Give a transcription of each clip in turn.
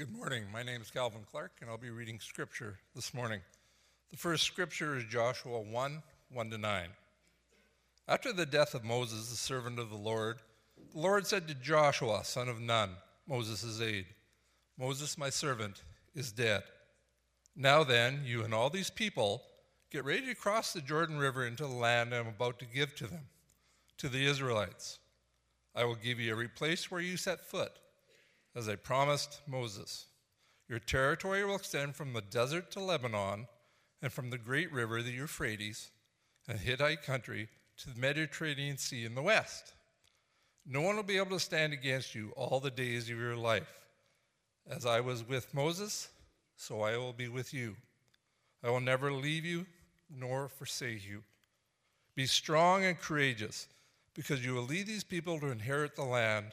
Good morning. My name is Calvin Clark, and I'll be reading scripture this morning. The first scripture is Joshua 1 1 to 9. After the death of Moses, the servant of the Lord, the Lord said to Joshua, son of Nun, Moses' aide, Moses, my servant, is dead. Now then, you and all these people get ready to cross the Jordan River into the land I'm about to give to them, to the Israelites. I will give you every place where you set foot as I promised Moses. Your territory will extend from the desert to Lebanon and from the great river, the Euphrates, and Hittite country to the Mediterranean Sea in the west. No one will be able to stand against you all the days of your life. As I was with Moses, so I will be with you. I will never leave you nor forsake you. Be strong and courageous, because you will lead these people to inherit the land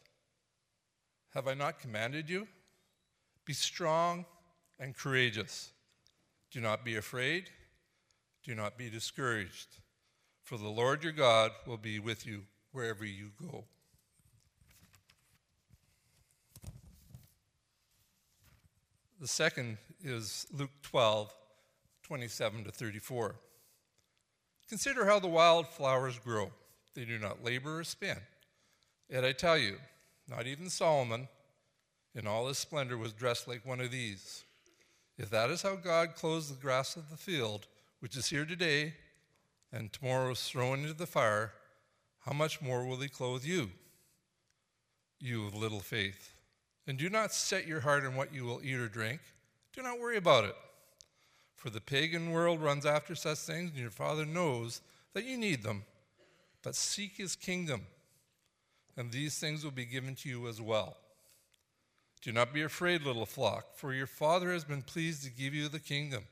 have I not commanded you? Be strong and courageous. Do not be afraid. Do not be discouraged. For the Lord your God will be with you wherever you go. The second is Luke 12, 27 to 34. Consider how the wild flowers grow. They do not labor or spin. Yet I tell you, not even Solomon, in all his splendor, was dressed like one of these. If that is how God clothes the grass of the field, which is here today and tomorrow is thrown into the fire, how much more will he clothe you, you of little faith? And do not set your heart on what you will eat or drink. Do not worry about it. For the pagan world runs after such things, and your Father knows that you need them. But seek his kingdom and these things will be given to you as well. Do not be afraid, little flock, for your Father has been pleased to give you the kingdom.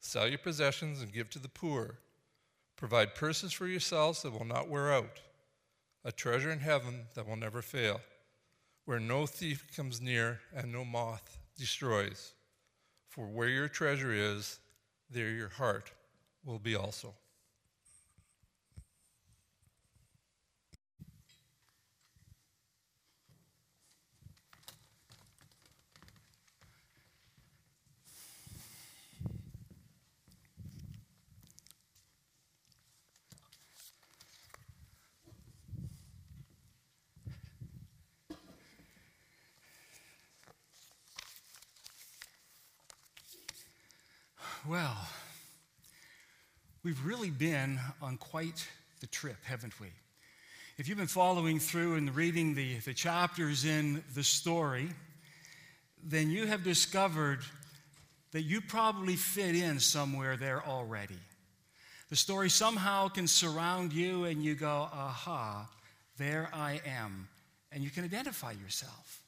Sell your possessions and give to the poor. Provide purses for yourselves that will not wear out, a treasure in heaven that will never fail, where no thief comes near and no moth destroys. For where your treasure is, there your heart will be also. Well, we've really been on quite the trip, haven't we? If you've been following through and reading the, the chapters in the story, then you have discovered that you probably fit in somewhere there already. The story somehow can surround you, and you go, aha, there I am. And you can identify yourself.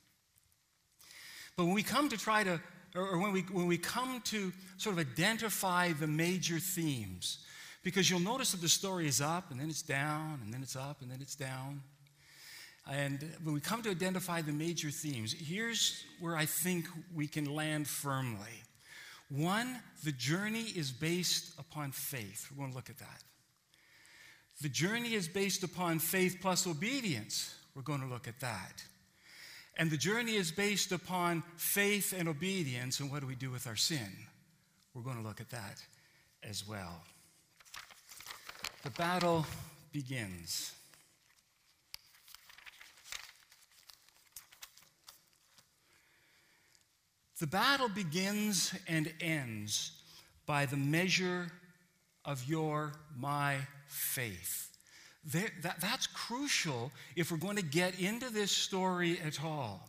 But when we come to try to or when we, when we come to sort of identify the major themes, because you'll notice that the story is up and then it's down and then it's up and then it's down. And when we come to identify the major themes, here's where I think we can land firmly. One, the journey is based upon faith. We're going to look at that. The journey is based upon faith plus obedience. We're going to look at that. And the journey is based upon faith and obedience. And what do we do with our sin? We're going to look at that as well. The battle begins. The battle begins and ends by the measure of your, my faith. That, that's crucial if we're going to get into this story at all.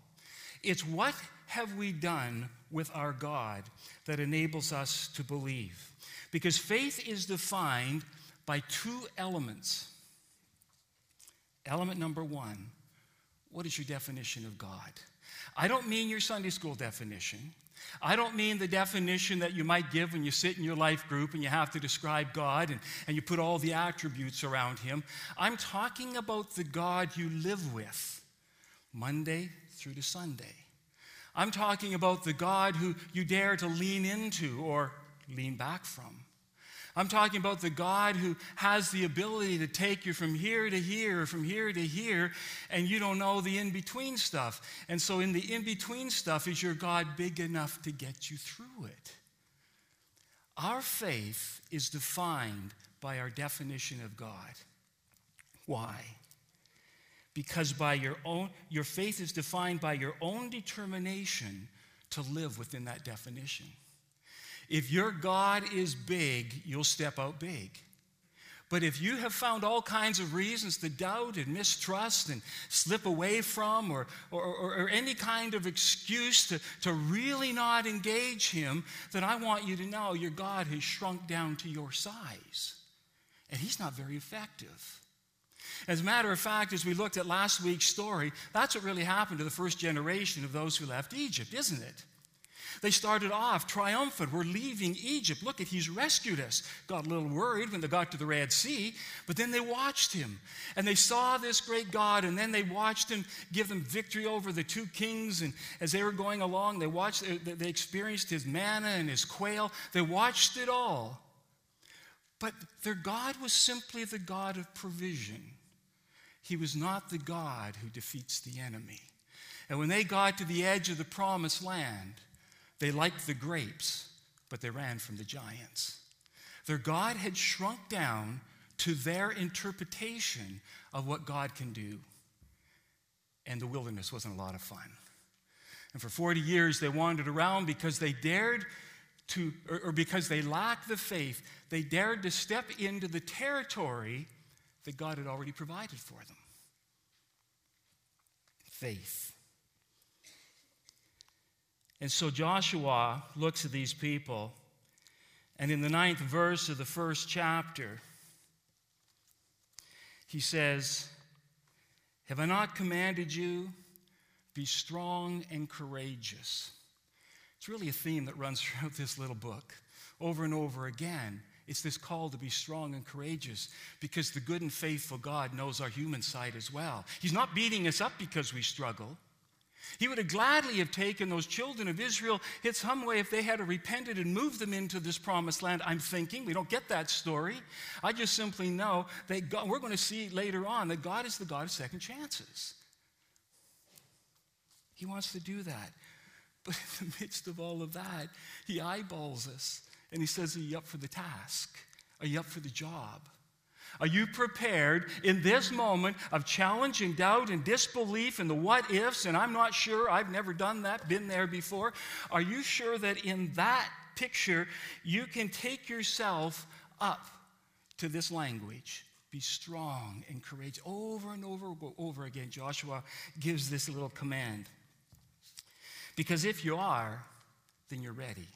It's what have we done with our God that enables us to believe? Because faith is defined by two elements. Element number one what is your definition of God? I don't mean your Sunday school definition. I don't mean the definition that you might give when you sit in your life group and you have to describe God and, and you put all the attributes around Him. I'm talking about the God you live with, Monday through to Sunday. I'm talking about the God who you dare to lean into or lean back from. I'm talking about the God who has the ability to take you from here to here, from here to here, and you don't know the in between stuff. And so, in the in between stuff, is your God big enough to get you through it? Our faith is defined by our definition of God. Why? Because by your own, your faith is defined by your own determination to live within that definition. If your God is big, you'll step out big. But if you have found all kinds of reasons to doubt and mistrust and slip away from, or, or, or, any kind of excuse to, to really not engage Him, then I want you to know your God has shrunk down to your size. And He's not very effective. As a matter of fact, as we looked at last week's story, that's what really happened to the first generation of those who left Egypt, isn't it? They started off triumphant. We're leaving Egypt. Look at he's rescued us. Got a little worried when they got to the Red Sea, but then they watched him and they saw this great God, and then they watched him give them victory over the two kings. And as they were going along, they watched, they experienced his manna and his quail. They watched it all. But their God was simply the God of provision. He was not the God who defeats the enemy. And when they got to the edge of the promised land, they liked the grapes, but they ran from the giants. Their God had shrunk down to their interpretation of what God can do. And the wilderness wasn't a lot of fun. And for 40 years, they wandered around because they dared to, or, or because they lacked the faith, they dared to step into the territory that God had already provided for them. Faith. And so Joshua looks at these people, and in the ninth verse of the first chapter, he says, Have I not commanded you? Be strong and courageous. It's really a theme that runs throughout this little book over and over again. It's this call to be strong and courageous because the good and faithful God knows our human side as well. He's not beating us up because we struggle. He would have gladly have taken those children of Israel in some way if they had repented and moved them into this promised land. I'm thinking, we don't get that story. I just simply know that God, we're going to see later on that God is the God of second chances. He wants to do that. But in the midst of all of that, he eyeballs us and he says, Are you up for the task? Are you up for the job? Are you prepared in this moment of challenge and doubt and disbelief and the what ifs, and I'm not sure, I've never done that, been there before? Are you sure that in that picture you can take yourself up to this language? Be strong and courageous. Over and over over again, Joshua gives this little command. Because if you are, then you're ready.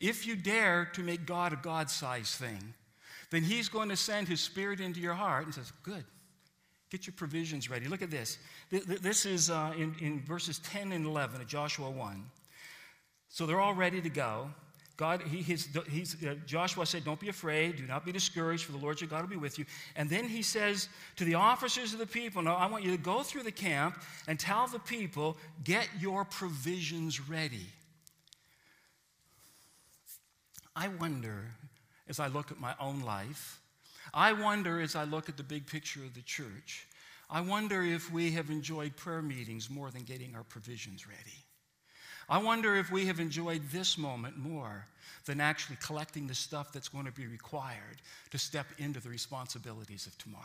If you dare to make God a God sized thing, then He's going to send His Spirit into your heart and says, Good, get your provisions ready. Look at this. This is uh, in, in verses 10 and 11 of Joshua 1. So they're all ready to go. God, he, he's, he's, uh, Joshua said, Don't be afraid, do not be discouraged, for the Lord your God will be with you. And then he says to the officers of the people, Now I want you to go through the camp and tell the people, Get your provisions ready. I wonder as I look at my own life. I wonder as I look at the big picture of the church. I wonder if we have enjoyed prayer meetings more than getting our provisions ready. I wonder if we have enjoyed this moment more than actually collecting the stuff that's going to be required to step into the responsibilities of tomorrow.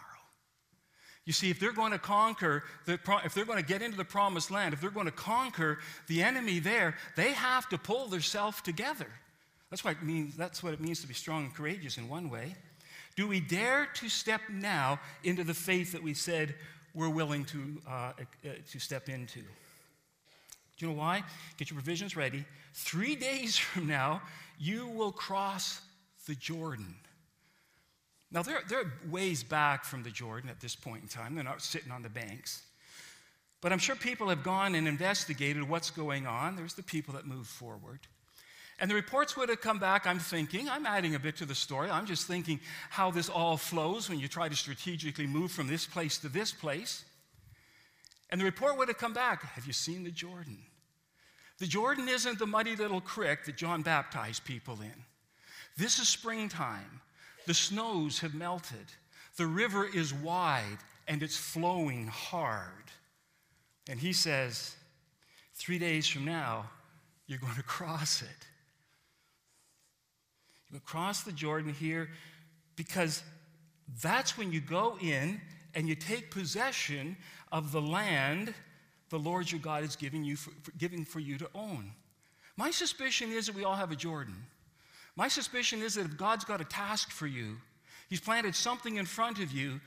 You see, if they're going to conquer, the, if they're going to get into the promised land, if they're going to conquer the enemy there, they have to pull themselves together. That's what, it means, that's what it means to be strong and courageous in one way. Do we dare to step now into the faith that we said we're willing to, uh, uh, to step into? Do you know why? Get your provisions ready. Three days from now, you will cross the Jordan. Now, they're, they're ways back from the Jordan at this point in time. They're not sitting on the banks. But I'm sure people have gone and investigated what's going on. There's the people that move forward. And the reports would have come back, I'm thinking, I'm adding a bit to the story. I'm just thinking how this all flows when you try to strategically move from this place to this place. And the report would have come back Have you seen the Jordan? The Jordan isn't the muddy little creek that John baptized people in. This is springtime. The snows have melted. The river is wide and it's flowing hard. And he says, Three days from now, you're going to cross it. You cross the Jordan here because that's when you go in and you take possession of the land the Lord your God is giving, you for, for, giving for you to own. My suspicion is that we all have a Jordan. My suspicion is that if God's got a task for you, He's planted something in front of you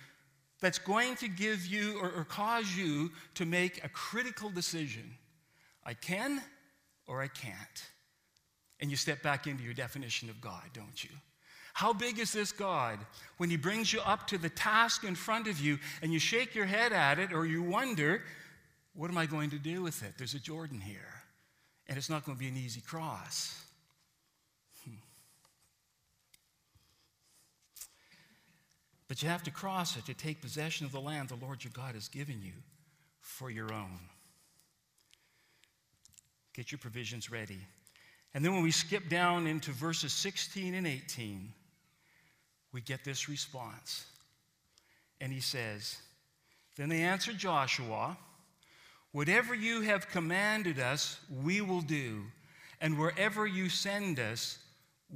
that's going to give you or, or cause you to make a critical decision. I can or I can't. And you step back into your definition of God, don't you? How big is this God when He brings you up to the task in front of you and you shake your head at it or you wonder, what am I going to do with it? There's a Jordan here, and it's not going to be an easy cross. Hmm. But you have to cross it to take possession of the land the Lord your God has given you for your own. Get your provisions ready. And then when we skip down into verses 16 and 18, we get this response. And he says, Then they answered Joshua, Whatever you have commanded us, we will do, and wherever you send us,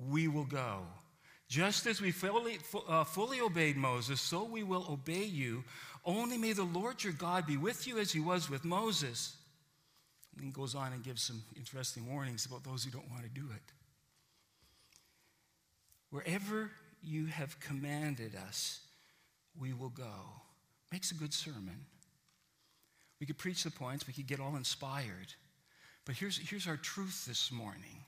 we will go. Just as we fully, uh, fully obeyed Moses, so we will obey you. Only may the Lord your God be with you as he was with Moses. And he goes on and gives some interesting warnings about those who don't want to do it. Wherever you have commanded us, we will go. Makes a good sermon. We could preach the points, we could get all inspired. But here's, here's our truth this morning.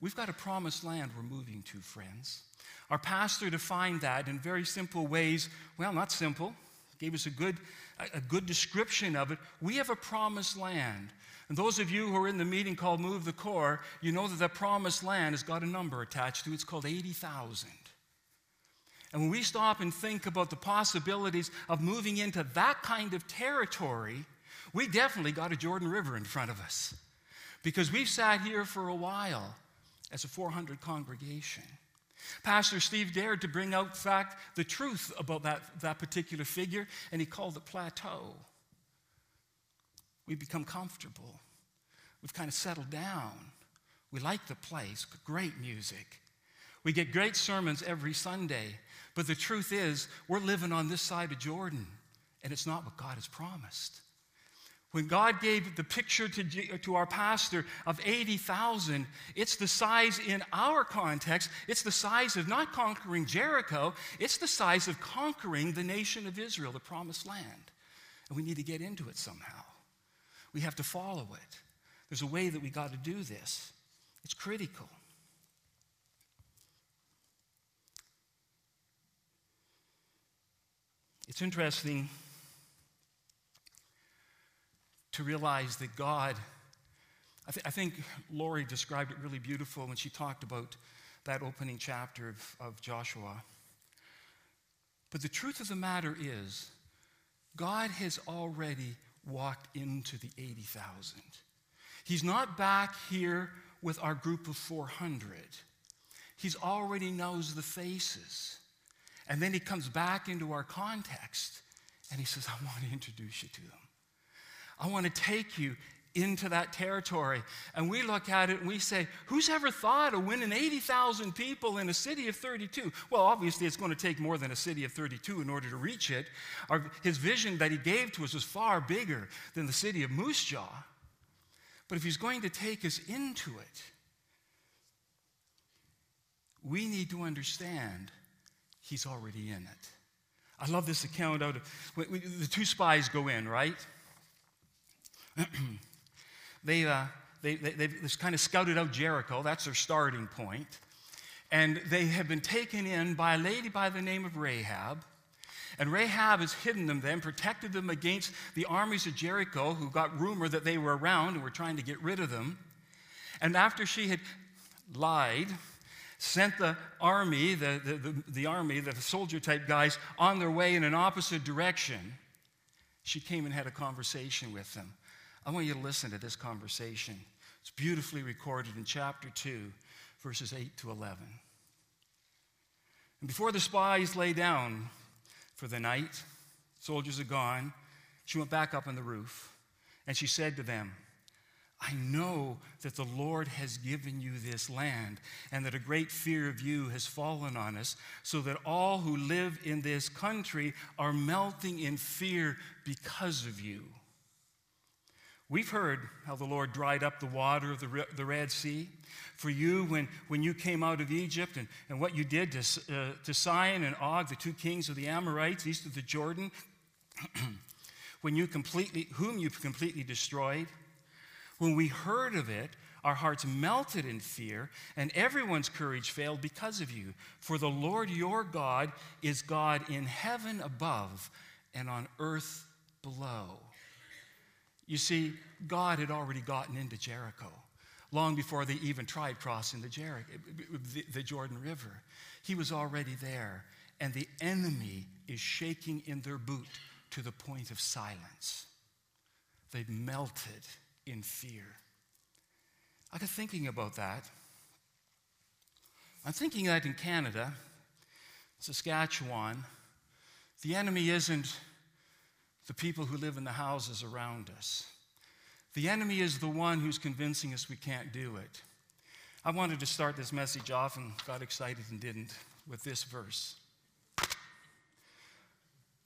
We've got a promised land we're moving to, friends. Our pastor defined that in very simple ways. Well, not simple, gave us a good, a good description of it. We have a promised land. And those of you who are in the meeting called Move the Core, you know that the promised land has got a number attached to it. It's called 80,000. And when we stop and think about the possibilities of moving into that kind of territory, we definitely got a Jordan River in front of us. Because we've sat here for a while as a 400 congregation. Pastor Steve dared to bring out fact the truth about that, that particular figure, and he called it plateau. We've become comfortable. We've kind of settled down. We like the place, great music. We get great sermons every Sunday. But the truth is, we're living on this side of Jordan, and it's not what God has promised. When God gave the picture to, to our pastor of 80,000, it's the size in our context, it's the size of not conquering Jericho, it's the size of conquering the nation of Israel, the promised land. And we need to get into it somehow. We have to follow it. There's a way that we got to do this, it's critical. It's interesting to realize that God, I, th- I, think Lori described it really beautiful when she talked about that opening chapter of, of Joshua. But the truth of the matter is, God has already walked into the 80,000. He's not back here with our group of 400. He's already knows the faces. And then he comes back into our context and he says, I want to introduce you to them. I want to take you into that territory. And we look at it and we say, Who's ever thought of winning 80,000 people in a city of 32? Well, obviously, it's going to take more than a city of 32 in order to reach it. Our, his vision that he gave to us was far bigger than the city of Moose Jaw. But if he's going to take us into it, we need to understand He's already in it. I love this account out of the two spies go in, right? they, uh, they, they, they've kind of scouted out Jericho. That's their starting point. And they have been taken in by a lady by the name of Rahab. And Rahab has hidden them then, protected them against the armies of Jericho, who got rumor that they were around and were trying to get rid of them. And after she had lied, sent the army, the, the, the, the army, the soldier type guys, on their way in an opposite direction, she came and had a conversation with them. I want you to listen to this conversation. It's beautifully recorded in chapter 2, verses 8 to 11. And before the spies lay down for the night, soldiers are gone, she went back up on the roof and she said to them, I know that the Lord has given you this land, and that a great fear of you has fallen on us, so that all who live in this country are melting in fear because of you. We've heard how the Lord dried up the water of the, the Red Sea for you when, when you came out of Egypt and, and what you did to, uh, to Sihon and Og, the two kings of the Amorites east of the Jordan, when you completely, whom you completely destroyed. When we heard of it, our hearts melted in fear, and everyone's courage failed because of you. For the Lord your God is God in heaven above and on earth below. You see, God had already gotten into Jericho long before they even tried crossing the, the Jordan River. He was already there, and the enemy is shaking in their boot to the point of silence. They've melted in fear. I got thinking about that. I'm thinking that in Canada, Saskatchewan, the enemy isn't the people who live in the houses around us. The enemy is the one who's convincing us we can't do it. I wanted to start this message off and got excited and didn't with this verse.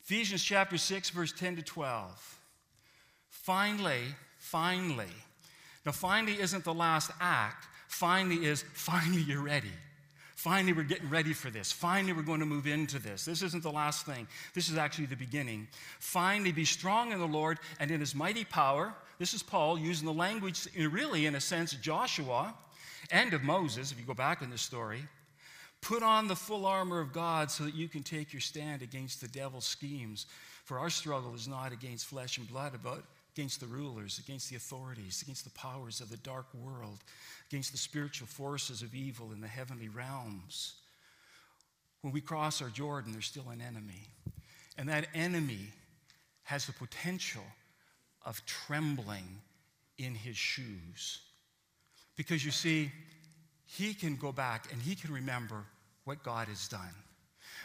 Ephesians chapter 6, verse 10 to 12. Finally, finally. Now, finally isn't the last act. Finally is, finally, you're ready. Finally, we're getting ready for this. Finally, we're going to move into this. This isn't the last thing. This is actually the beginning. Finally, be strong in the Lord and in his mighty power. This is Paul using the language, really, in a sense, Joshua and of Moses, if you go back in the story. Put on the full armor of God so that you can take your stand against the devil's schemes. For our struggle is not against flesh and blood, but against the rulers, against the authorities, against the powers of the dark world, against the spiritual forces of evil in the heavenly realms. When we cross our Jordan, there's still an enemy. And that enemy has the potential of trembling in his shoes. Because you see, he can go back and he can remember what God has done.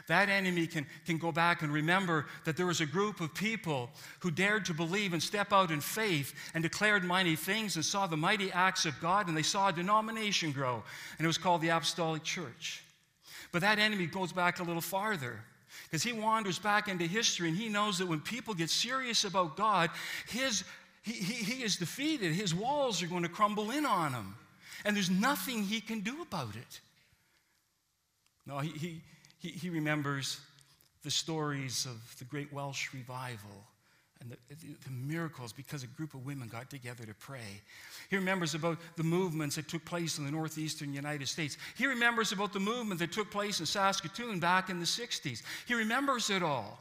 That enemy can, can go back and remember that there was a group of people who dared to believe and step out in faith and declared mighty things and saw the mighty acts of God, and they saw a denomination grow, and it was called the Apostolic Church. But that enemy goes back a little farther because he wanders back into history and he knows that when people get serious about God, his, he, he, he is defeated. His walls are going to crumble in on him, and there's nothing he can do about it. No, he, he, he, he remembers the stories of the Great Welsh Revival and the, the, the, miracles because a group of women got together to pray. He remembers about the movements that took place in the northeastern United States. He remembers about the movement that took place in Saskatoon back in the 60s. He remembers it all.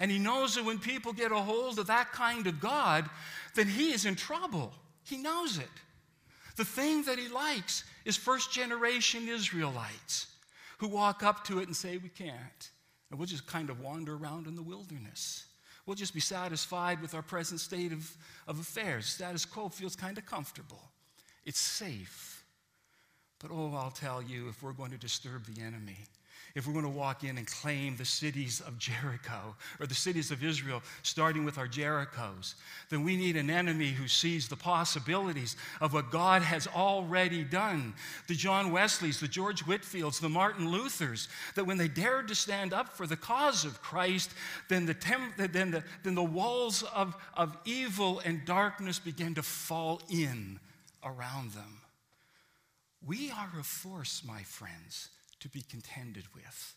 And he knows that when people get a hold of that kind of God, then he is in trouble. He knows it. The thing that he likes is first generation Israelites who walk up to it and say, We can't. And we'll just kind of wander around in the wilderness. We'll just be satisfied with our present state of, of affairs. Status quo feels kind of comfortable, it's safe. But oh, I'll tell you, if we're going to disturb the enemy, if we're going to walk in and claim the cities of Jericho or the cities of Israel, starting with our Jerichos, then we need an enemy who sees the possibilities of what God has already done. The John Wesleys, the George Whitefields, the Martin Luthers, that when they dared to stand up for the cause of Christ, then the, tem- then the, then the walls of, of evil and darkness began to fall in around them. We are a force, my friends to be contended with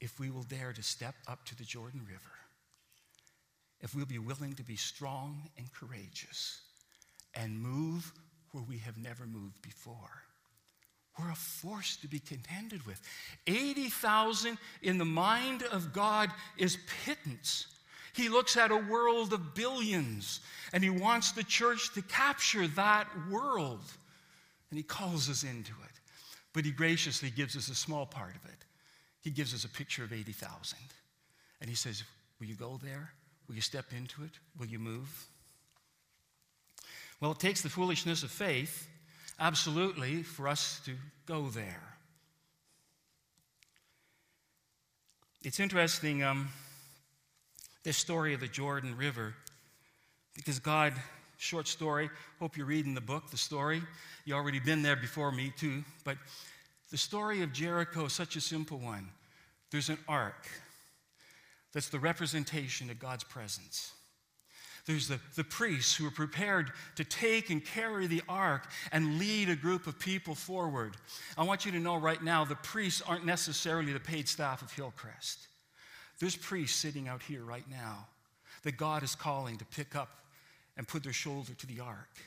if we will dare to step up to the Jordan River, if we'll be willing to be strong and courageous and move where we have never moved before. We're a force to be contended with. 80,000 in the mind of God is pittance. He looks at a world of billions and he wants the church to capture that world. And he calls us into it. But he graciously gives us a small part of it. He gives us a picture of 80,000. And he says, Will you go there? Will you step into it? Will you move? Well, it takes the foolishness of faith, absolutely, for us to go there. It's interesting, um, this story of the Jordan River, because God, short story, hope you're reading the book, the story. You already been there before me, too, but the story of Jericho such a simple one. There's an ark that's the representation of God's presence. There's the, the priests who are prepared to take and carry the ark and lead a group of people forward. I want you to know right now the priests aren't necessarily the paid staff of Hillcrest. There's priests sitting out here right now that God is calling to pick up and put their shoulder to the ark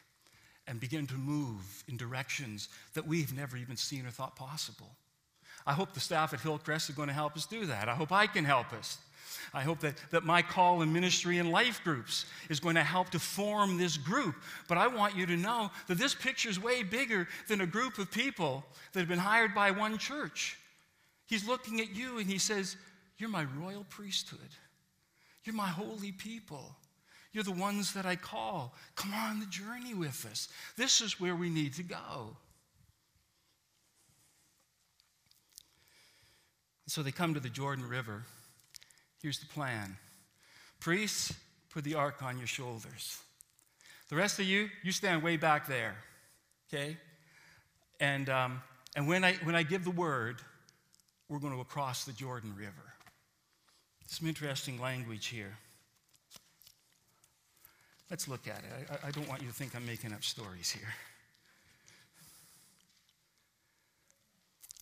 and begin to move in directions that we've never even seen or thought possible. I hope the staff at Hillcrest are going to help us do that. I hope I can help us. I hope that, that my call in ministry and life groups is going to help to form this group. But I want you to know that this picture is way bigger than a group of people that have been hired by one church. He's looking at you and he says, You're my royal priesthood. You're my holy people. You're the ones that I call. Come on the journey with us. This is where we need to go. So they come to the Jordan River. Here's the plan Priests, put the ark on your shoulders. The rest of you, you stand way back there, okay? And, um, and when, I, when I give the word, we're going to cross the Jordan River. Some interesting language here. Let's look at it. I, I don't want you to think I'm making up stories here.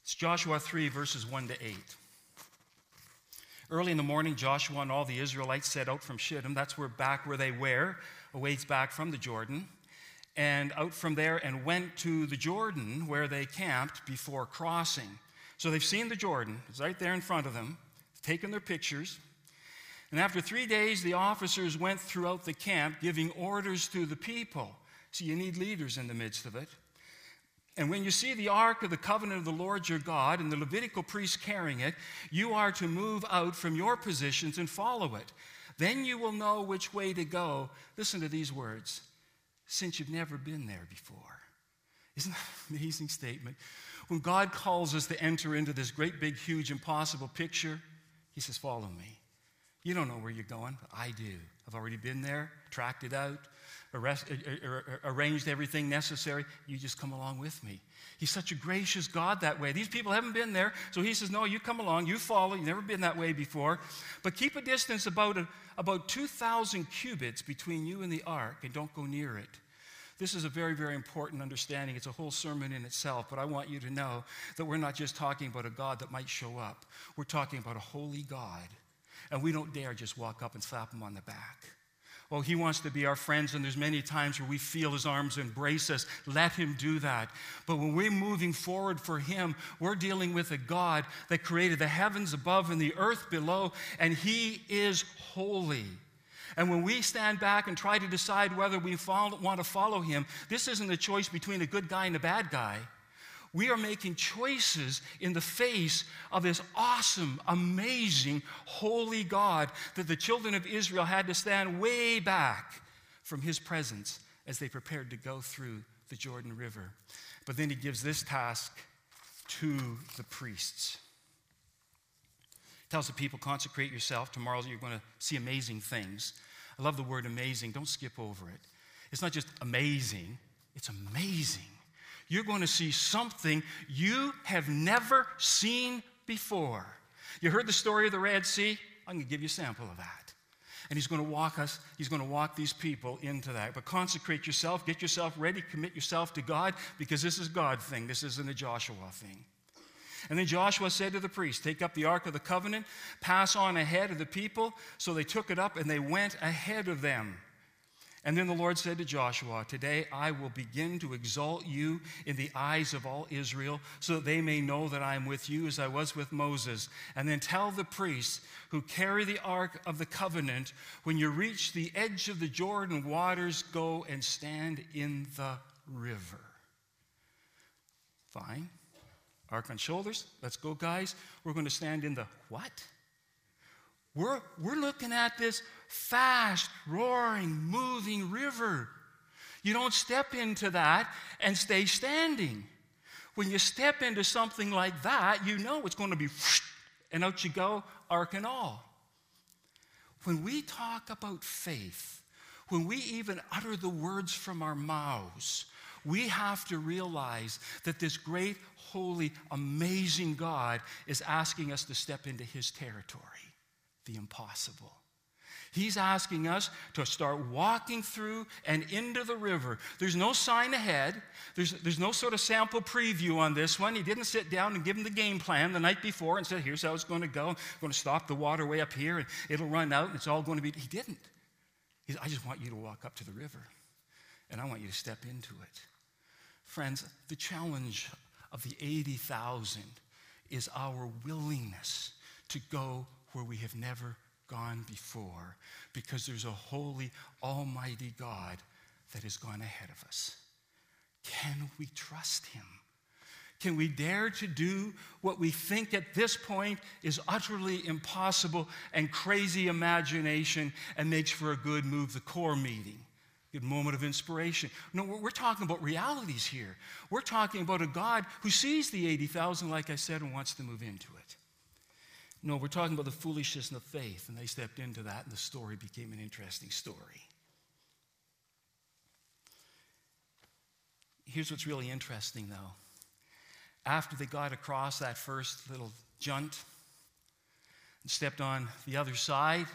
It's Joshua 3, verses 1 to 8. Early in the morning, Joshua and all the Israelites set out from Shittim. That's where back where they were, a ways back from the Jordan. And out from there and went to the Jordan where they camped before crossing. So they've seen the Jordan, it's right there in front of them, they've taken their pictures. And after three days, the officers went throughout the camp giving orders to the people. So you need leaders in the midst of it. And when you see the ark of the covenant of the Lord your God and the Levitical priests carrying it, you are to move out from your positions and follow it. Then you will know which way to go. Listen to these words since you've never been there before. Isn't that an amazing statement? When God calls us to enter into this great, big, huge, impossible picture, He says, Follow me. You don't know where you're going, but I do. I've already been there, tracked it out, arrest, arranged everything necessary. You just come along with me. He's such a gracious God that way. These people haven't been there, so he says, No, you come along, you follow. You've never been that way before. But keep a distance about, a, about 2,000 cubits between you and the ark, and don't go near it. This is a very, very important understanding. It's a whole sermon in itself, but I want you to know that we're not just talking about a God that might show up. We're talking about a holy God, and we don't dare just walk up and slap him on the back. Well, he wants to be our friends, and there's many times where we feel his arms embrace us. Let him do that. But when we're moving forward for him, we're dealing with a God that created the heavens above and the earth below, and he is holy. And when we stand back and try to decide whether we follow, want to follow him, this isn't a choice between a good guy and a bad guy. We are making choices in the face of this awesome, amazing, holy God that the children of Israel had to stand way back from his presence as they prepared to go through the Jordan River. But then he gives this task to the priests. He tells the people, consecrate yourself. Tomorrow you're going to see amazing things. I love the word amazing. Don't skip over it. It's not just amazing, it's amazing you're going to see something you have never seen before. You heard the story of the Red Sea? I'm going to give you a sample of that. And he's going to walk us, he's going to walk these people into that. But consecrate yourself, get yourself ready, commit yourself to God, because this is God thing. This isn't a Joshua thing. And then Joshua said to the priest, Take up the Ark of the Covenant, pass on ahead of the people. So they took it up and they went ahead of them. And then the Lord said to Joshua, Today I will begin to exalt you in the eyes of all Israel, so that they may know that I am with you as I was with Moses. And then tell the priests who carry the ark of the covenant, when you reach the edge of the Jordan waters, go and stand in the river. Fine. Ark on shoulders. Let's go, guys. We're going to stand in the what? We're, we're looking at this fast, roaring, moving river. You don't step into that and stay standing. When you step into something like that, you know it's going to be and out you go, ark and all. When we talk about faith, when we even utter the words from our mouths, we have to realize that this great, holy, amazing God is asking us to step into his territory, the impossible. He's asking us to start walking through and into the river. There's no sign ahead. There's, there's no sort of sample preview on this one. He didn't sit down and give him the game plan the night before and say, here's how it's going to go. I'm going to stop the waterway up here and it'll run out and it's all going to be. He didn't. He said, I just want you to walk up to the river and I want you to step into it. Friends, the challenge of the 80,000 is our willingness to go where we have never gone before because there's a holy, almighty God that has gone ahead of us. Can we trust him? Can we dare to do what we think at this point is utterly impossible and crazy imagination and makes for a good move the core meeting? Good moment of inspiration. No, we're talking about realities here. We're talking about a God who sees the 80,000, like I said, and wants to move into it. No, we're talking about the foolishness of faith, and they stepped into that, and the story became an interesting story. Here's what's really interesting, though. After they got across that first little junt and stepped on the other side,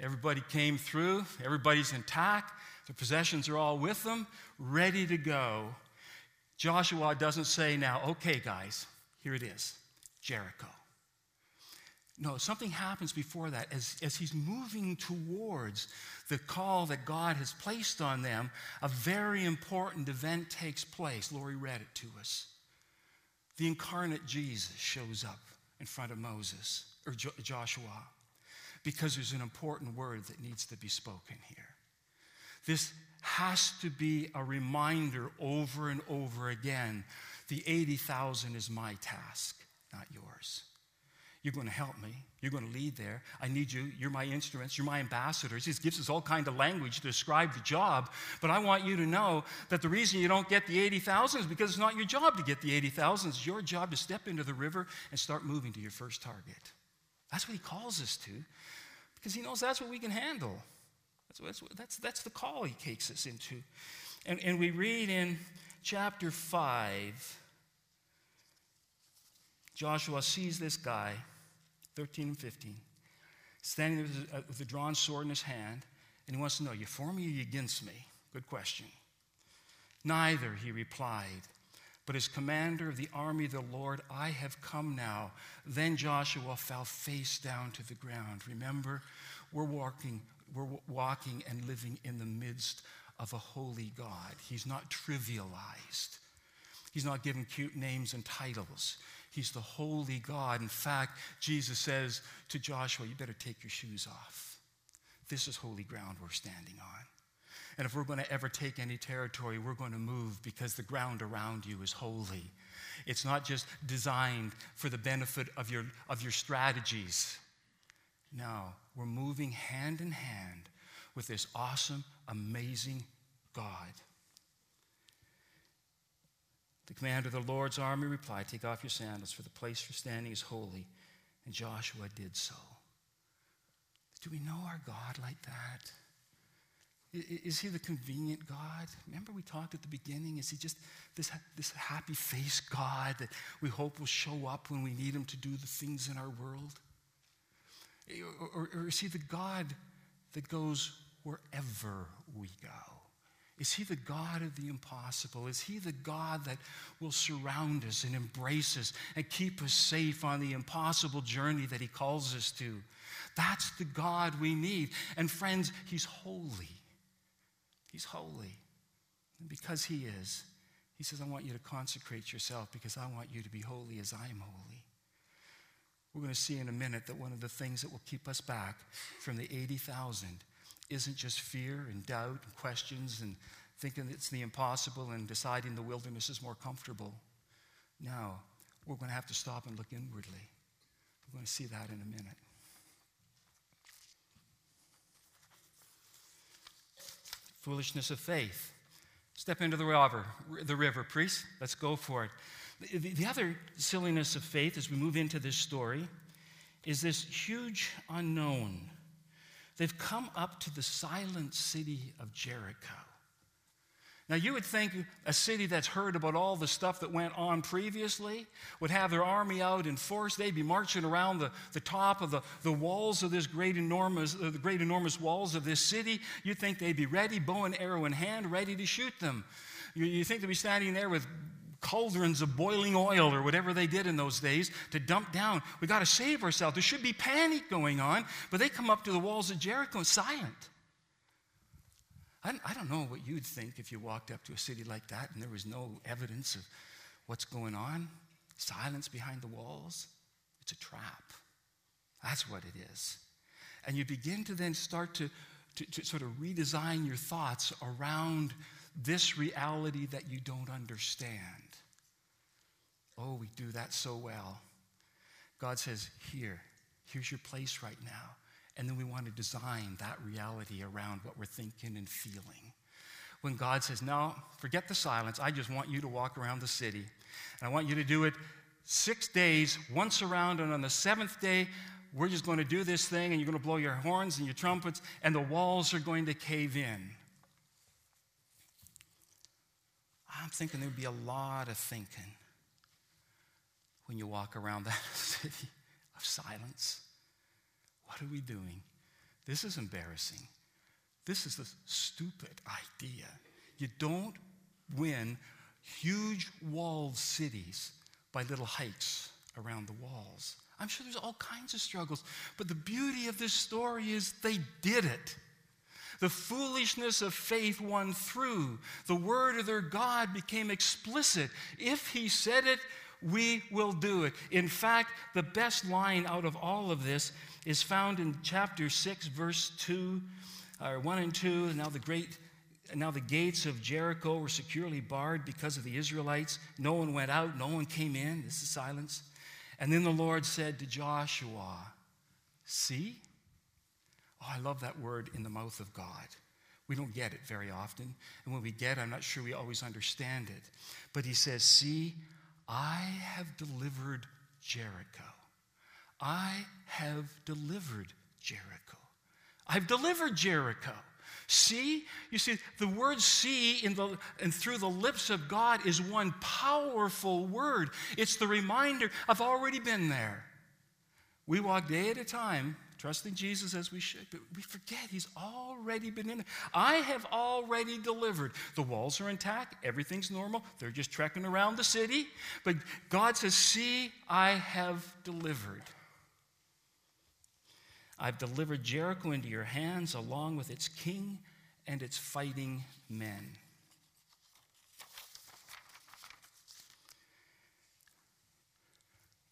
everybody came through, everybody's intact, the possessions are all with them, ready to go. Joshua doesn't say now, okay, guys, here it is Jericho. No, something happens before that. As, as he's moving towards the call that God has placed on them, a very important event takes place. Lori read it to us. The incarnate Jesus shows up in front of Moses, or jo- Joshua, because there's an important word that needs to be spoken here. This has to be a reminder over and over again the 80,000 is my task, not yours. You're going to help me. You're going to lead there. I need you. You're my instruments. You're my ambassadors. He gives us all kind of language to describe the job. But I want you to know that the reason you don't get the 80,000 is because it's not your job to get the 80,000. It's your job to step into the river and start moving to your first target. That's what he calls us to because he knows that's what we can handle. That's, that's, that's, that's the call he takes us into. And, and we read in chapter 5 Joshua sees this guy 13 and 15, standing there with a, drawn sword in his hand, and he wants to know, You for me or you against me? Good question. Neither, he replied, but as commander of the army of the Lord, I have come now. Then Joshua fell face down to the ground. Remember, we're walking, we're walking and living in the midst of a holy God. He's not trivialized. He's not given cute names and titles. He's the holy God. In fact, Jesus says to Joshua, You better take your shoes off. This is holy ground we're standing on. And if we're going to ever take any territory, we're going to move because the ground around you is holy. It's not just designed for the benefit of your, of your strategies. No, we're moving hand in hand with this awesome, amazing God. The commander of the Lord's army replied, Take off your sandals, for the place you're standing is holy. And Joshua did so. Do we know our God like that? Is he the convenient God? Remember, we talked at the beginning. Is he just this, this happy face God that we hope will show up when we need him to do the things in our world? Or, or, or is he the God that goes wherever we go? Is he the God of the impossible? Is he the God that will surround us and embrace us and keep us safe on the impossible journey that he calls us to? That's the God we need. And friends, he's holy. He's holy. And because He is, He says, I want you to consecrate yourself because I want you to be holy as I am holy. We're going to see in a minute that one of the things that will keep us back from the 80,000 isn't just fear and doubt and questions and thinking it's the impossible and deciding the wilderness is more comfortable. No, we're going to have to stop and look inwardly. We're going to see that in a minute. Foolishness of faith. Step into the river, the river, priest. Let's go for it. The, the other silliness of faith as we move into this story is this huge unknown. They've come up to the silent city of Jericho. Now, you would think a city that's heard about all the stuff that went on previously would have their army out in force. They'd be marching around the, the top of the, the walls of this great enormous, uh, the great enormous walls of this city. You'd think they'd be ready, bow and arrow in hand, ready to shoot them. You, you think they'd be standing there with cauldrons of boiling oil or whatever they did in those days to dump down. We got to save ourselves. There should be panic going on, but they come up to the walls of Jericho silent. I, don't know what you'd think if you walked up to a city like that and there was no evidence of what's going on. Silence behind the walls. It's a trap. That's what it is. And you begin to then start to, to, to sort of redesign your thoughts around this reality that you don't understand. Oh, we do that so well. God says, Here, here's your place right now. And then we want to design that reality around what we're thinking and feeling. When God says, No, forget the silence. I just want you to walk around the city. And I want you to do it six days, once around, and on the seventh day, we're just going to do this thing, and you're going to blow your horns and your trumpets, and the walls are going to cave in. I'm thinking there'd be a lot of thinking when you walk around that city of silence. What are we doing? This is embarrassing. This is a stupid idea. You don't win huge walled cities by little hikes around the walls. I'm sure there's all kinds of struggles, but the beauty of this story is they did it. The foolishness of faith won through. The word of their God became explicit. If he said it, we will do it. In fact, the best line out of all of this is found in chapter 6, verse 2, or 1 and 2. Now the great now the gates of Jericho were securely barred because of the Israelites. No one went out, no one came in. This is silence. And then the Lord said to Joshua, See? Oh, I love that word in the mouth of God. We don't get it very often. And when we get it, I'm not sure we always understand it. But he says, See, I have delivered Jericho. I have delivered Jericho. I've delivered Jericho. See, you see, the word see in the, and through the lips of God is one powerful word. It's the reminder I've already been there. We walk day at a time trusting Jesus as we should, but we forget He's already been in there. I have already delivered. The walls are intact, everything's normal. They're just trekking around the city. But God says, See, I have delivered. I've delivered Jericho into your hands along with its king and its fighting men.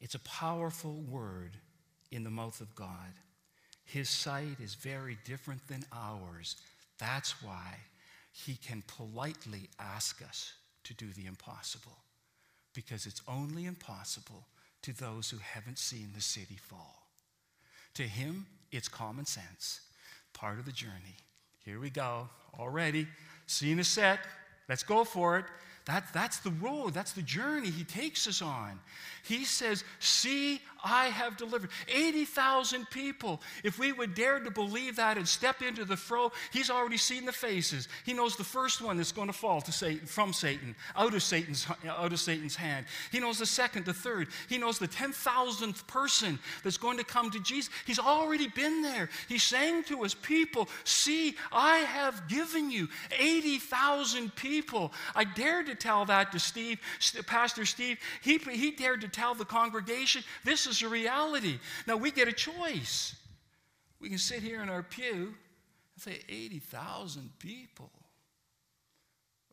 It's a powerful word in the mouth of God. His sight is very different than ours. That's why he can politely ask us to do the impossible, because it's only impossible to those who haven't seen the city fall. To him, it's common sense, part of the journey. Here we go, already. Scene is set. Let's go for it. That, that's the road, that's the journey he takes us on. He says, See, I have delivered 80,000 people. If we would dare to believe that and step into the fro, he's already seen the faces. He knows the first one that's going to fall to Satan, from Satan, out of Satan's, out of Satan's hand. He knows the second, the third. He knows the 10,000th person that's going to come to Jesus. He's already been there. He's saying to his people, See, I have given you 80,000 people. I dared to tell that to Steve, Pastor Steve. He, he dared to tell the congregation, this is a reality. Now we get a choice. We can sit here in our pew and say, 80,000 people.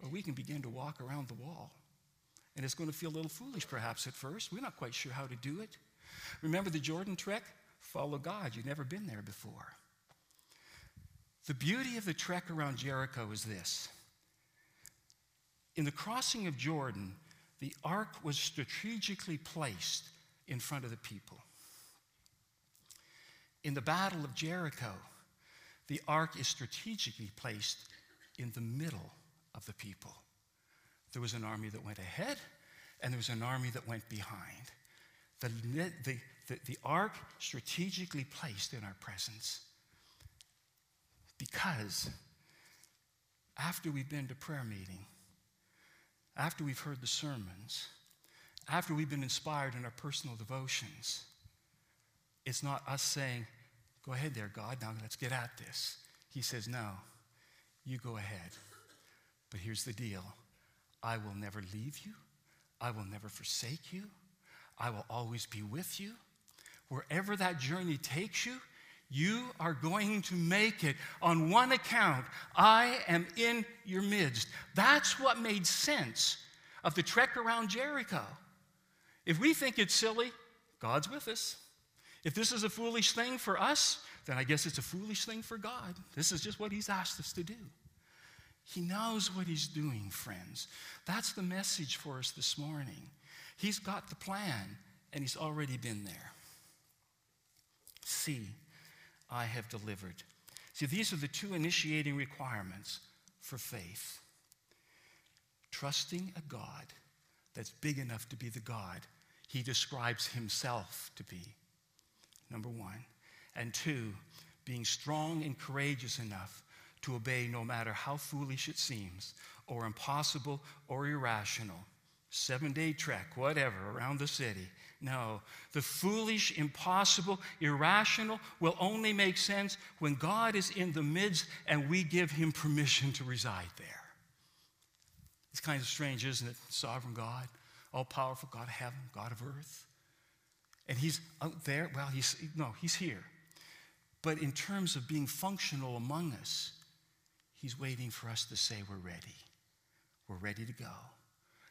Or we can begin to walk around the wall. And it's going to feel a little foolish perhaps at first. We're not quite sure how to do it. Remember the Jordan trek? Follow God. You've never been there before. The beauty of the trek around Jericho is this. In the crossing of Jordan, the ark was strategically placed in front of the people. In the Battle of Jericho, the ark is strategically placed in the middle of the people. There was an army that went ahead, and there was an army that went behind. The, the, the, the ark strategically placed in our presence because after we've been to prayer meeting, after we've heard the sermons, after we've been inspired in our personal devotions, it's not us saying, Go ahead there, God, now let's get at this. He says, No, you go ahead. But here's the deal I will never leave you, I will never forsake you, I will always be with you. Wherever that journey takes you, you are going to make it on one account. I am in your midst. That's what made sense of the trek around Jericho. If we think it's silly, God's with us. If this is a foolish thing for us, then I guess it's a foolish thing for God. This is just what He's asked us to do. He knows what He's doing, friends. That's the message for us this morning. He's got the plan, and He's already been there. See, I have delivered. See, these are the two initiating requirements for faith trusting a God that's big enough to be the God He describes Himself to be number one. And two, being strong and courageous enough to obey no matter how foolish it seems, or impossible or irrational. Seven day trek, whatever, around the city. No, the foolish, impossible, irrational will only make sense when God is in the midst and we give him permission to reside there. It's kind of strange, isn't it? Sovereign God, all powerful God of heaven, God of earth. And he's out there. Well, he's, no, he's here. But in terms of being functional among us, he's waiting for us to say we're ready. We're ready to go.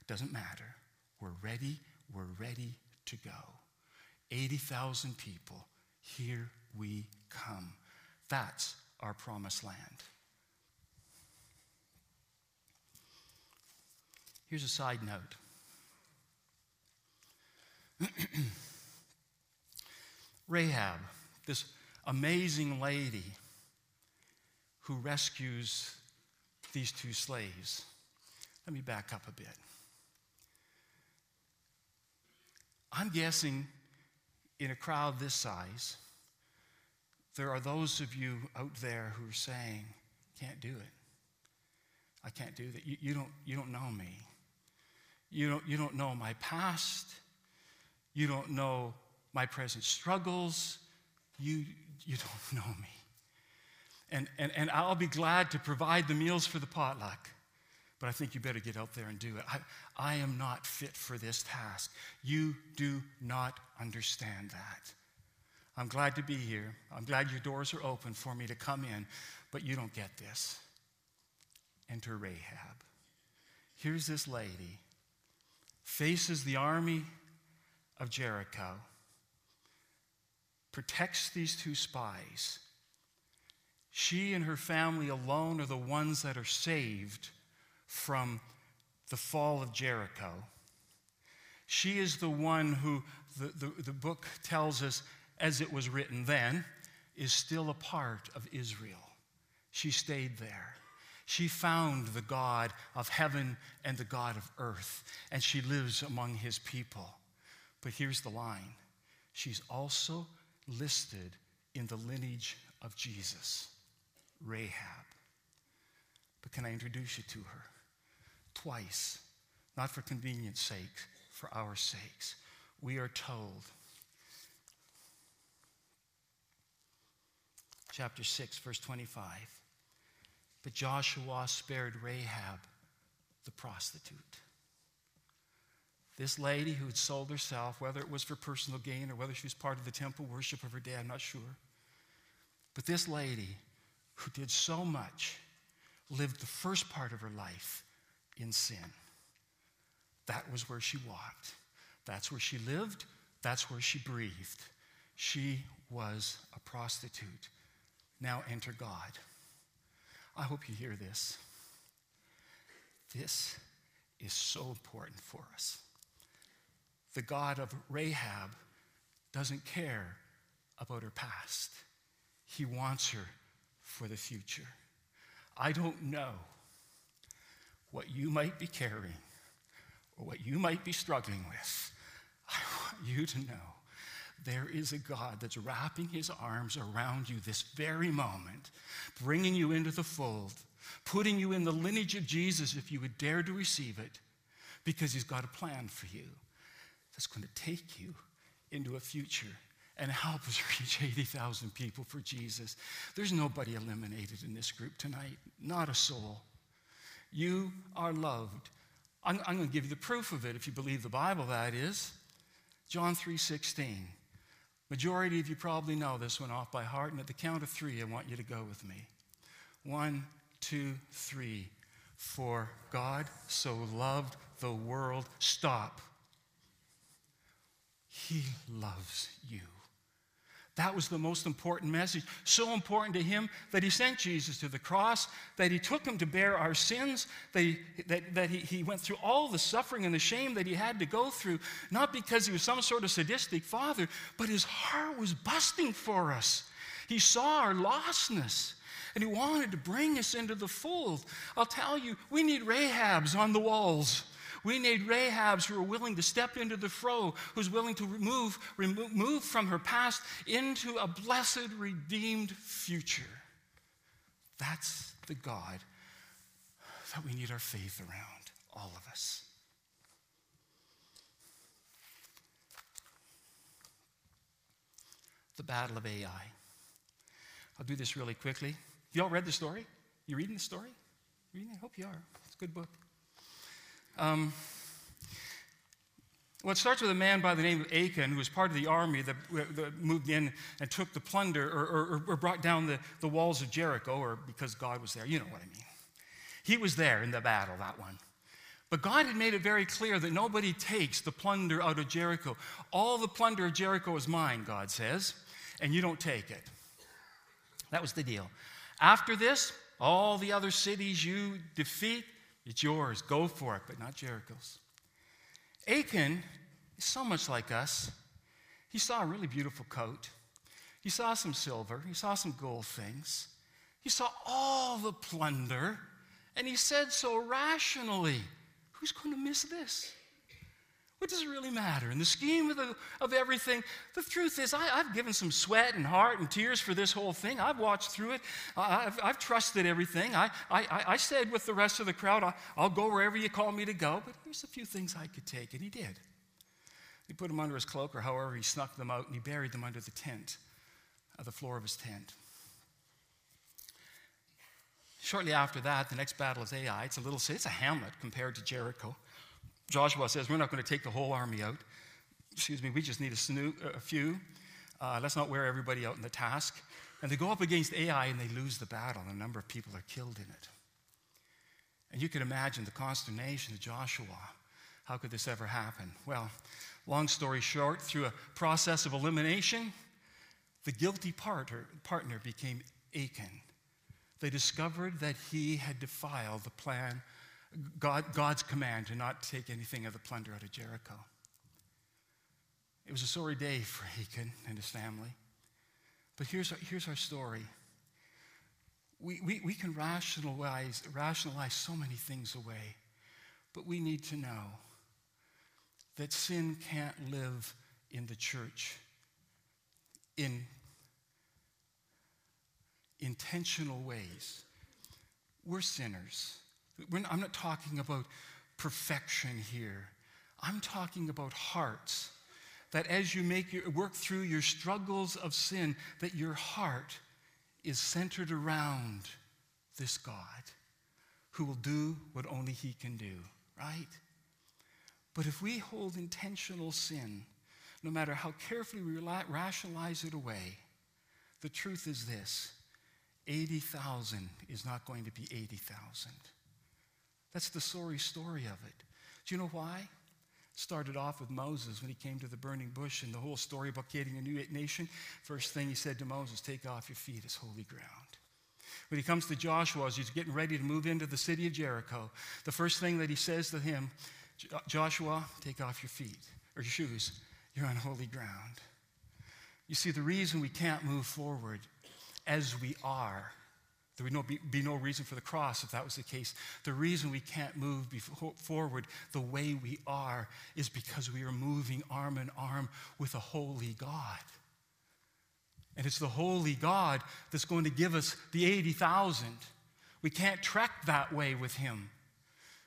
Doesn't matter. We're ready. We're ready to go. 80,000 people. Here we come. That's our promised land. Here's a side note. Rahab, this amazing lady who rescues these two slaves. Let me back up a bit. I'm guessing in a crowd this size, there are those of you out there who are saying, can't do it. I can't do that. You, you, don't, you don't know me. You don't, you don't know my past. You don't know my present struggles. You, you don't know me. And, and, and I'll be glad to provide the meals for the potluck, but I think you better get out there and do it. I, I am not fit for this task. You do not understand that. I'm glad to be here. I'm glad your doors are open for me to come in, but you don't get this. Enter Rahab. Here's this lady, faces the army of Jericho protects these two spies. She and her family alone are the ones that are saved from the fall of Jericho. She is the one who, the, the, the book tells us, as it was written then, is still a part of Israel. She stayed there. She found the God of heaven and the God of earth, and she lives among his people. But here's the line she's also listed in the lineage of Jesus, Rahab. But can I introduce you to her? Twice, not for convenience sake, for our sakes. We are told, chapter 6, verse 25, but Joshua spared Rahab, the prostitute. This lady who had sold herself, whether it was for personal gain or whether she was part of the temple worship of her dad, I'm not sure. But this lady who did so much lived the first part of her life in sin. That was where she walked. That's where she lived. That's where she breathed. She was a prostitute. Now enter God. I hope you hear this. This is so important for us. The God of Rahab doesn't care about her past, He wants her for the future. I don't know what you might be carrying or what you might be struggling with. I want you to know there is a God that's wrapping his arms around you this very moment, bringing you into the fold, putting you in the lineage of Jesus if you would dare to receive it, because he's got a plan for you that's going to take you into a future and help us reach 80,000 people for Jesus. There's nobody eliminated in this group tonight, not a soul. You are loved. I'm, I'm going to give you the proof of it if you believe the Bible, that is. John 3:16. Majority of you probably know this one off by heart, and at the count of three, I want you to go with me. One, two, three. For God so loved the world. Stop. He loves you. That was the most important message. So important to him that he sent Jesus to the cross, that he took him to bear our sins, that, he, that, that he, he went through all the suffering and the shame that he had to go through, not because he was some sort of sadistic father, but his heart was busting for us. He saw our lostness. And he wanted to bring us into the fold. I'll tell you, we need Rahabs on the walls. We need Rahabs who are willing to step into the fro, who's willing to remove move from her past into a blessed, redeemed future. That's the God that we need our faith around, all of us. The Battle of Ai. I'll do this really quickly. You all read the story? You reading the story? I hope you are. It's a good book. Um, well, it starts with a man by the name of Achan, who was part of the army that, that moved in and took the plunder or, or, or brought down the, the walls of Jericho, or because God was there. You know what I mean. He was there in the battle, that one. But God had made it very clear that nobody takes the plunder out of Jericho. All the plunder of Jericho is mine, God says, and you don't take it. That was the deal. After this, all the other cities you defeat, it's yours. Go for it, but not Jericho's. Achan is so much like us. He saw a really beautiful coat. He saw some silver. He saw some gold things. He saw all the plunder. And he said so rationally, Who's going to miss this? What does it really matter? In the scheme of, the, of everything, the truth is, I, have given some sweat and heart and tears for this whole thing. I've watched through it. I've, I've trusted everything. I, I, I stayed with the rest of the crowd. I, I'll go wherever you call me to go, but here's a few things I could take. And he did. He put them under his cloak, or however, he snuck them out and he buried them under the tent, uh, the floor of his tent. Shortly after that, the next battle is Ai. It's a little, city, it's a hamlet compared to Jericho. Joshua says, We're not going to take the whole army out. Excuse me, we just need a, snoo- a few. Uh, let's not wear everybody out in the task. And they go up against Ai and they lose the battle. A number of people are killed in it. And you can imagine the consternation of Joshua. How could this ever happen? Well, long story short, through a process of elimination, the guilty partner, partner became Achan. They discovered that he had defiled the plan God, God's command to not take anything of the plunder out of Jericho. It was a sorry day for Achan and his family. But here's our, here's our story. We, we, we can rationalize, rationalize so many things away, but we need to know that sin can't live in the church in intentional ways. We're sinners. I'm not talking about perfection here. I'm talking about hearts. That as you make your, work through your struggles of sin, that your heart is centered around this God who will do what only He can do, right? But if we hold intentional sin, no matter how carefully we rationalize it away, the truth is this 80,000 is not going to be 80,000. That's the sorry story of it. Do you know why? It Started off with Moses when he came to the burning bush and the whole story about creating a new nation. First thing he said to Moses, Take off your feet, it's holy ground. When he comes to Joshua, as he's getting ready to move into the city of Jericho, the first thing that he says to him, Joshua, take off your feet or your shoes. You're on holy ground. You see, the reason we can't move forward as we are there would no, be, be, no reason for the cross if that was the case. The reason we can't move before, forward the way we are is because we are moving arm in arm with a holy God. And it's the holy God that's going to give us the 80,000. We can't trek that way with Him.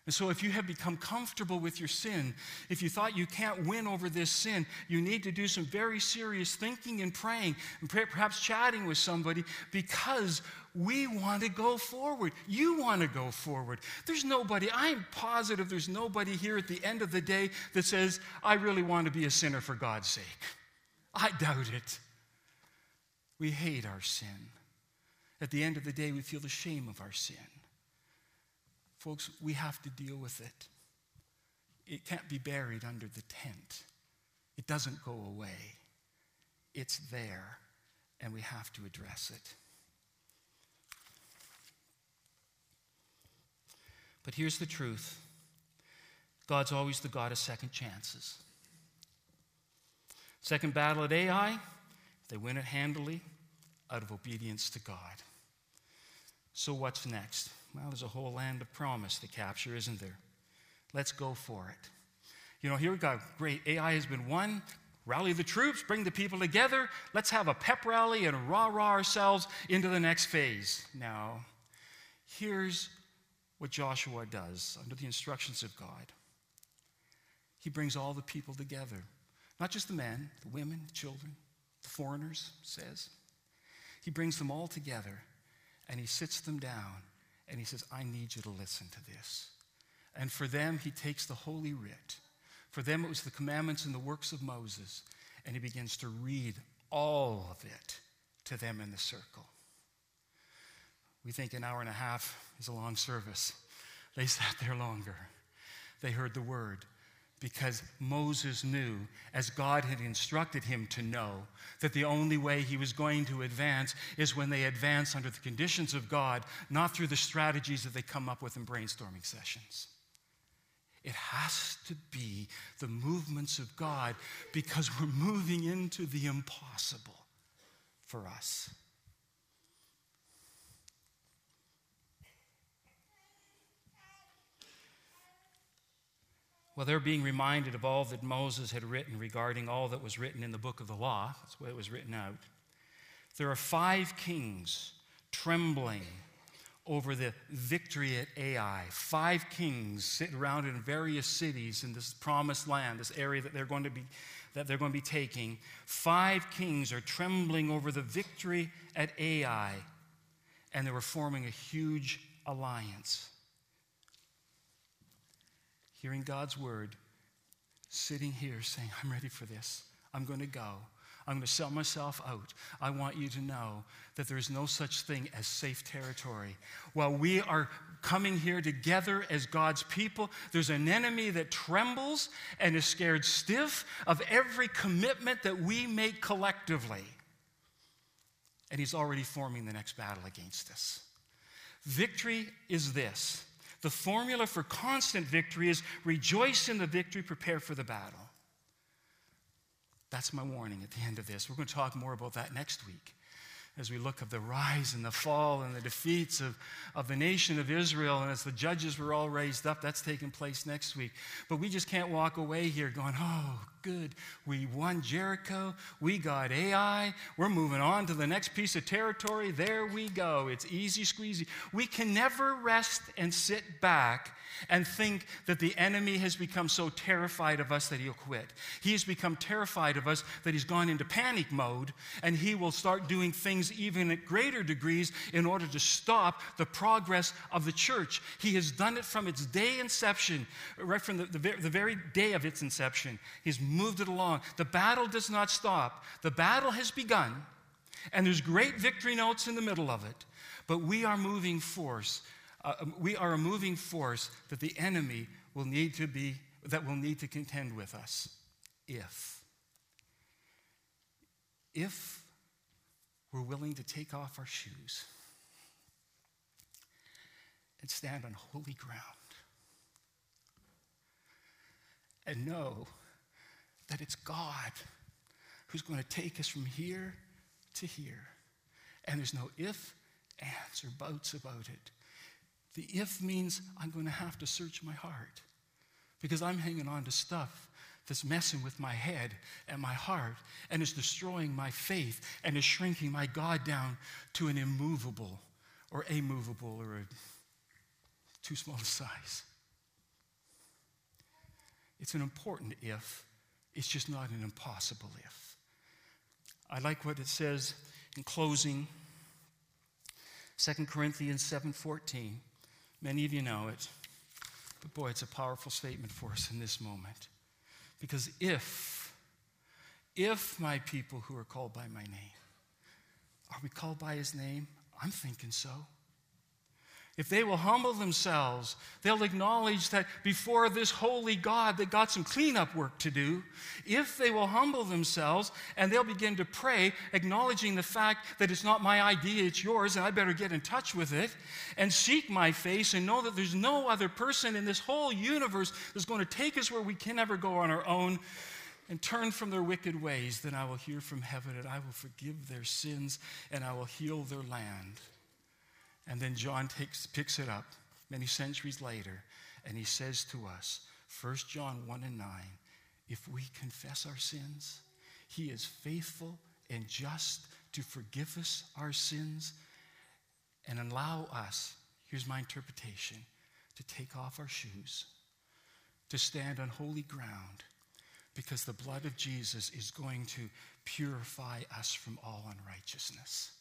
And so, if you have become comfortable with your sin, if you thought you can't win over this sin, you need to do some very serious thinking and praying, and perhaps chatting with somebody because we want to go forward. You want to go forward. There's nobody, I'm positive there's nobody here at the end of the day that says, I really want to be a sinner for God's sake. I doubt it. We hate our sin. At the end of the day, we feel the shame of our sin. Folks, we have to deal with it. It can't be buried under the tent, it doesn't go away. It's there, and we have to address it. But here's the truth God's always the God of second chances. Second battle at Ai, they win it handily out of obedience to God. So, what's next? Well, there's a whole land of promise to capture, isn't there? Let's go for it. You know, here we go. Great. Ai has been won. Rally the troops, bring the people together. Let's have a pep rally and rah rah ourselves into the next phase. Now, here's what Joshua does under the instructions of God. He brings all the people together, not just the men, the women, the children, the foreigners, says. He brings them all together and he sits them down and he says, I need you to listen to this. And for them, he takes the Holy Writ. For them, it was the commandments and the works of Moses. And he begins to read all of it to them in the circle. We think an hour and a half is a long service. They sat there longer. They heard the word because Moses knew, as God had instructed him to know, that the only way he was going to advance is when they advance under the conditions of God, not through the strategies that they come up with in brainstorming sessions. It has to be the movements of God because we're moving into the impossible for us. Well, they're being reminded of all that Moses had written regarding all that was written in the book of the law. That's the way it was written out. There are five kings trembling over the victory at Ai. Five kings sitting around in various cities in this promised land, this area that they're going to be that they're going to be taking. Five kings are trembling over the victory at Ai, and they were forming a huge alliance hearing God's word, sitting here saying, I'm ready for this. I'm going to go. I'm going to sell myself out. I want you to know that there is no such thing as safe territory. While we are coming here together as God's people, there's an enemy that trembles and is scared stiff of every commitment that we make collectively. And he's already forming the next battle against us. Victory is this the formula for constant victory is rejoice in the victory, prepare for the battle. That's my warning at the end of this. We're going to talk more about that next week as we look at the rise and the fall and the defeats of, of the nation of Israel, and as the judges were all raised up, that's taking place next week. But we just can't walk away here going, oh, good. We won Jericho. We got Ai. We're moving on to the next piece of territory. There we go. It's easy squeezy. We can never rest and sit back and think that the enemy has become so terrified of us that he'll quit. He has become terrified of us that he's gone into panic mode and he will start doing things even at greater degrees in order to stop the progress of the church. He has done it from its day inception, right from the, the, the very day of its inception. He's moved it along. The battle does not stop, the battle has begun. And there's great victory notes in the middle of it, but we are moving force uh, um, we are a moving force that the enemy will need to be, that will need to contend with us. If. If we're willing to take off our shoes and stand on holy ground and know that it's God who's going to take us from here to here. And there's no if, ands, or buts about it. The if means I'm going to have to search my heart because I'm hanging on to stuff that's messing with my head and my heart and is destroying my faith and is shrinking my God down to an immovable or a or a too small a size. It's an important if, it's just not an impossible if. I like what it says in closing 2 Corinthians 7:14. Many of you know it. But boy, it's a powerful statement for us in this moment. Because if if my people who are called by my name, are we called by his name? I'm thinking so. If they will humble themselves, they'll acknowledge that before this holy God, they got some cleanup work to do. If they will humble themselves and they'll begin to pray, acknowledging the fact that it's not my idea, it's yours, and I better get in touch with it, and seek my face and know that there's no other person in this whole universe that's going to take us where we can never go on our own, and turn from their wicked ways, then I will hear from heaven and I will forgive their sins and I will heal their land. And then John takes, picks it up many centuries later, and he says to us, 1 John 1 and 9, if we confess our sins, he is faithful and just to forgive us our sins and allow us, here's my interpretation, to take off our shoes, to stand on holy ground, because the blood of Jesus is going to purify us from all unrighteousness.